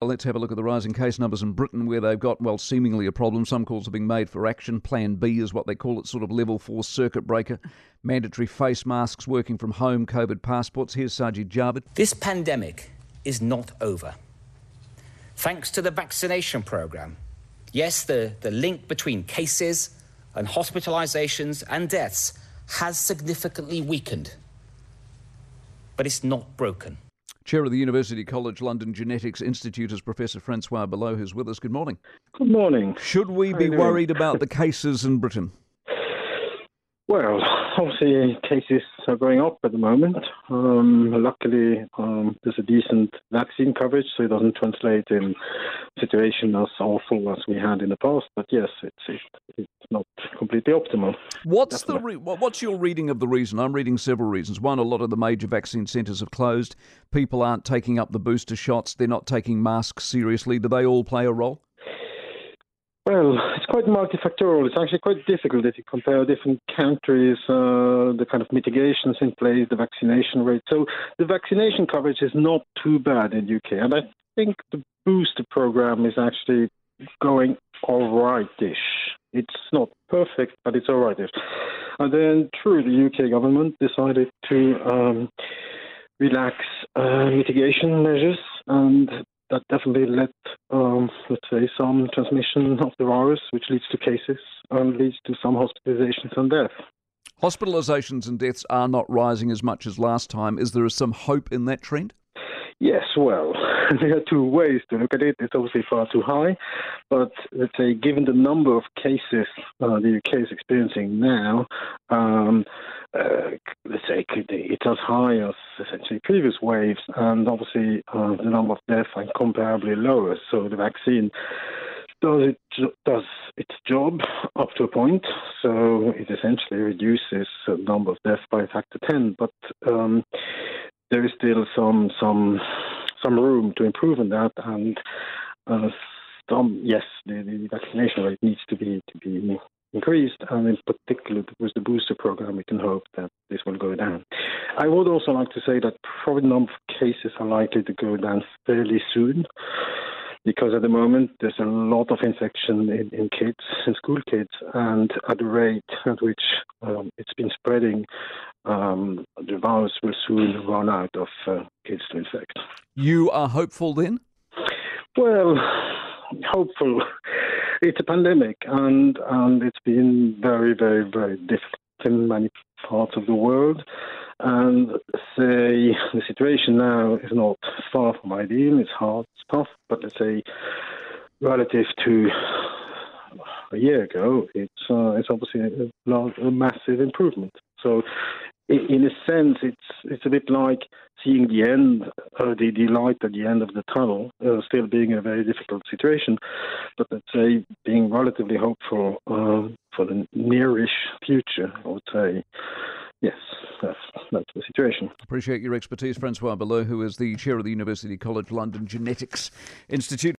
Let's have a look at the rising case numbers in Britain, where they've got, well, seemingly a problem. Some calls are being made for action. Plan B is what they call it, sort of level four circuit breaker. Mandatory face masks, working from home, COVID passports. Here's Sajid Javid. This pandemic is not over. Thanks to the vaccination programme. Yes, the, the link between cases and hospitalisations and deaths has significantly weakened. But it's not broken. Chair of the University College London Genetics Institute is Professor Francois Balloux, who's with us. Good morning. Good morning. Should we How be worried about the cases in Britain? Well, obviously cases are going up at the moment. Um, luckily, um, there's a decent vaccine coverage, so it doesn't translate in a situation as awful as we had in the past. But yes, it's it, it's not completely optimal. What's the re- what's your reading of the reason? I'm reading several reasons. One, a lot of the major vaccine centres have closed. People aren't taking up the booster shots. They're not taking masks seriously. Do they all play a role? Well, it's quite multifactorial. It's actually quite difficult if you compare different countries, uh, the kind of mitigations in place, the vaccination rate. So the vaccination coverage is not too bad in UK, and I think the booster program is actually going all right-ish. It's not perfect, but it's all right-ish. And then, true, the UK government decided to um, relax uh, mitigation measures, and that definitely led, um, let's say, some transmission of the virus, which leads to cases and leads to some hospitalizations and death. Hospitalisations and deaths are not rising as much as last time. Is there some hope in that trend? Yes, well, there are two ways to look at it. It's obviously far too high, but let's say, given the number of cases uh, the UK is experiencing now, um, uh, let's say it's as high as essentially previous waves, and obviously uh, the number of deaths are comparably lower. So the vaccine does it does its job up to a point. So it essentially reduces the number of deaths by a factor ten, but um, there is still some some some room to improve on that, and uh, some yes, the, the vaccination rate needs to be to be increased, and in particular with the booster program, we can hope that this will go down. I would also like to say that probably the number of cases are likely to go down fairly soon. Because at the moment there's a lot of infection in, in kids, in school kids, and at the rate at which um, it's been spreading, um, the virus will soon run out of uh, kids to infect. You are hopeful then? Well, hopeful. It's a pandemic, and and it's been very, very, very difficult in many parts of the world. And say the situation now is not far from ideal. It's hard, it's tough, but let's say relative to a year ago, it's uh, it's obviously a, large, a massive improvement. So, in, a sense, it's it's a bit like seeing the end, uh, the, the light at the end of the tunnel, uh, still being a very difficult situation, but let's say being relatively hopeful um, for the nearish future. I would say, yes, that's that's the situation. Appreciate your expertise, Francois Balloux, who is the chair of the University College London Genetics Institute.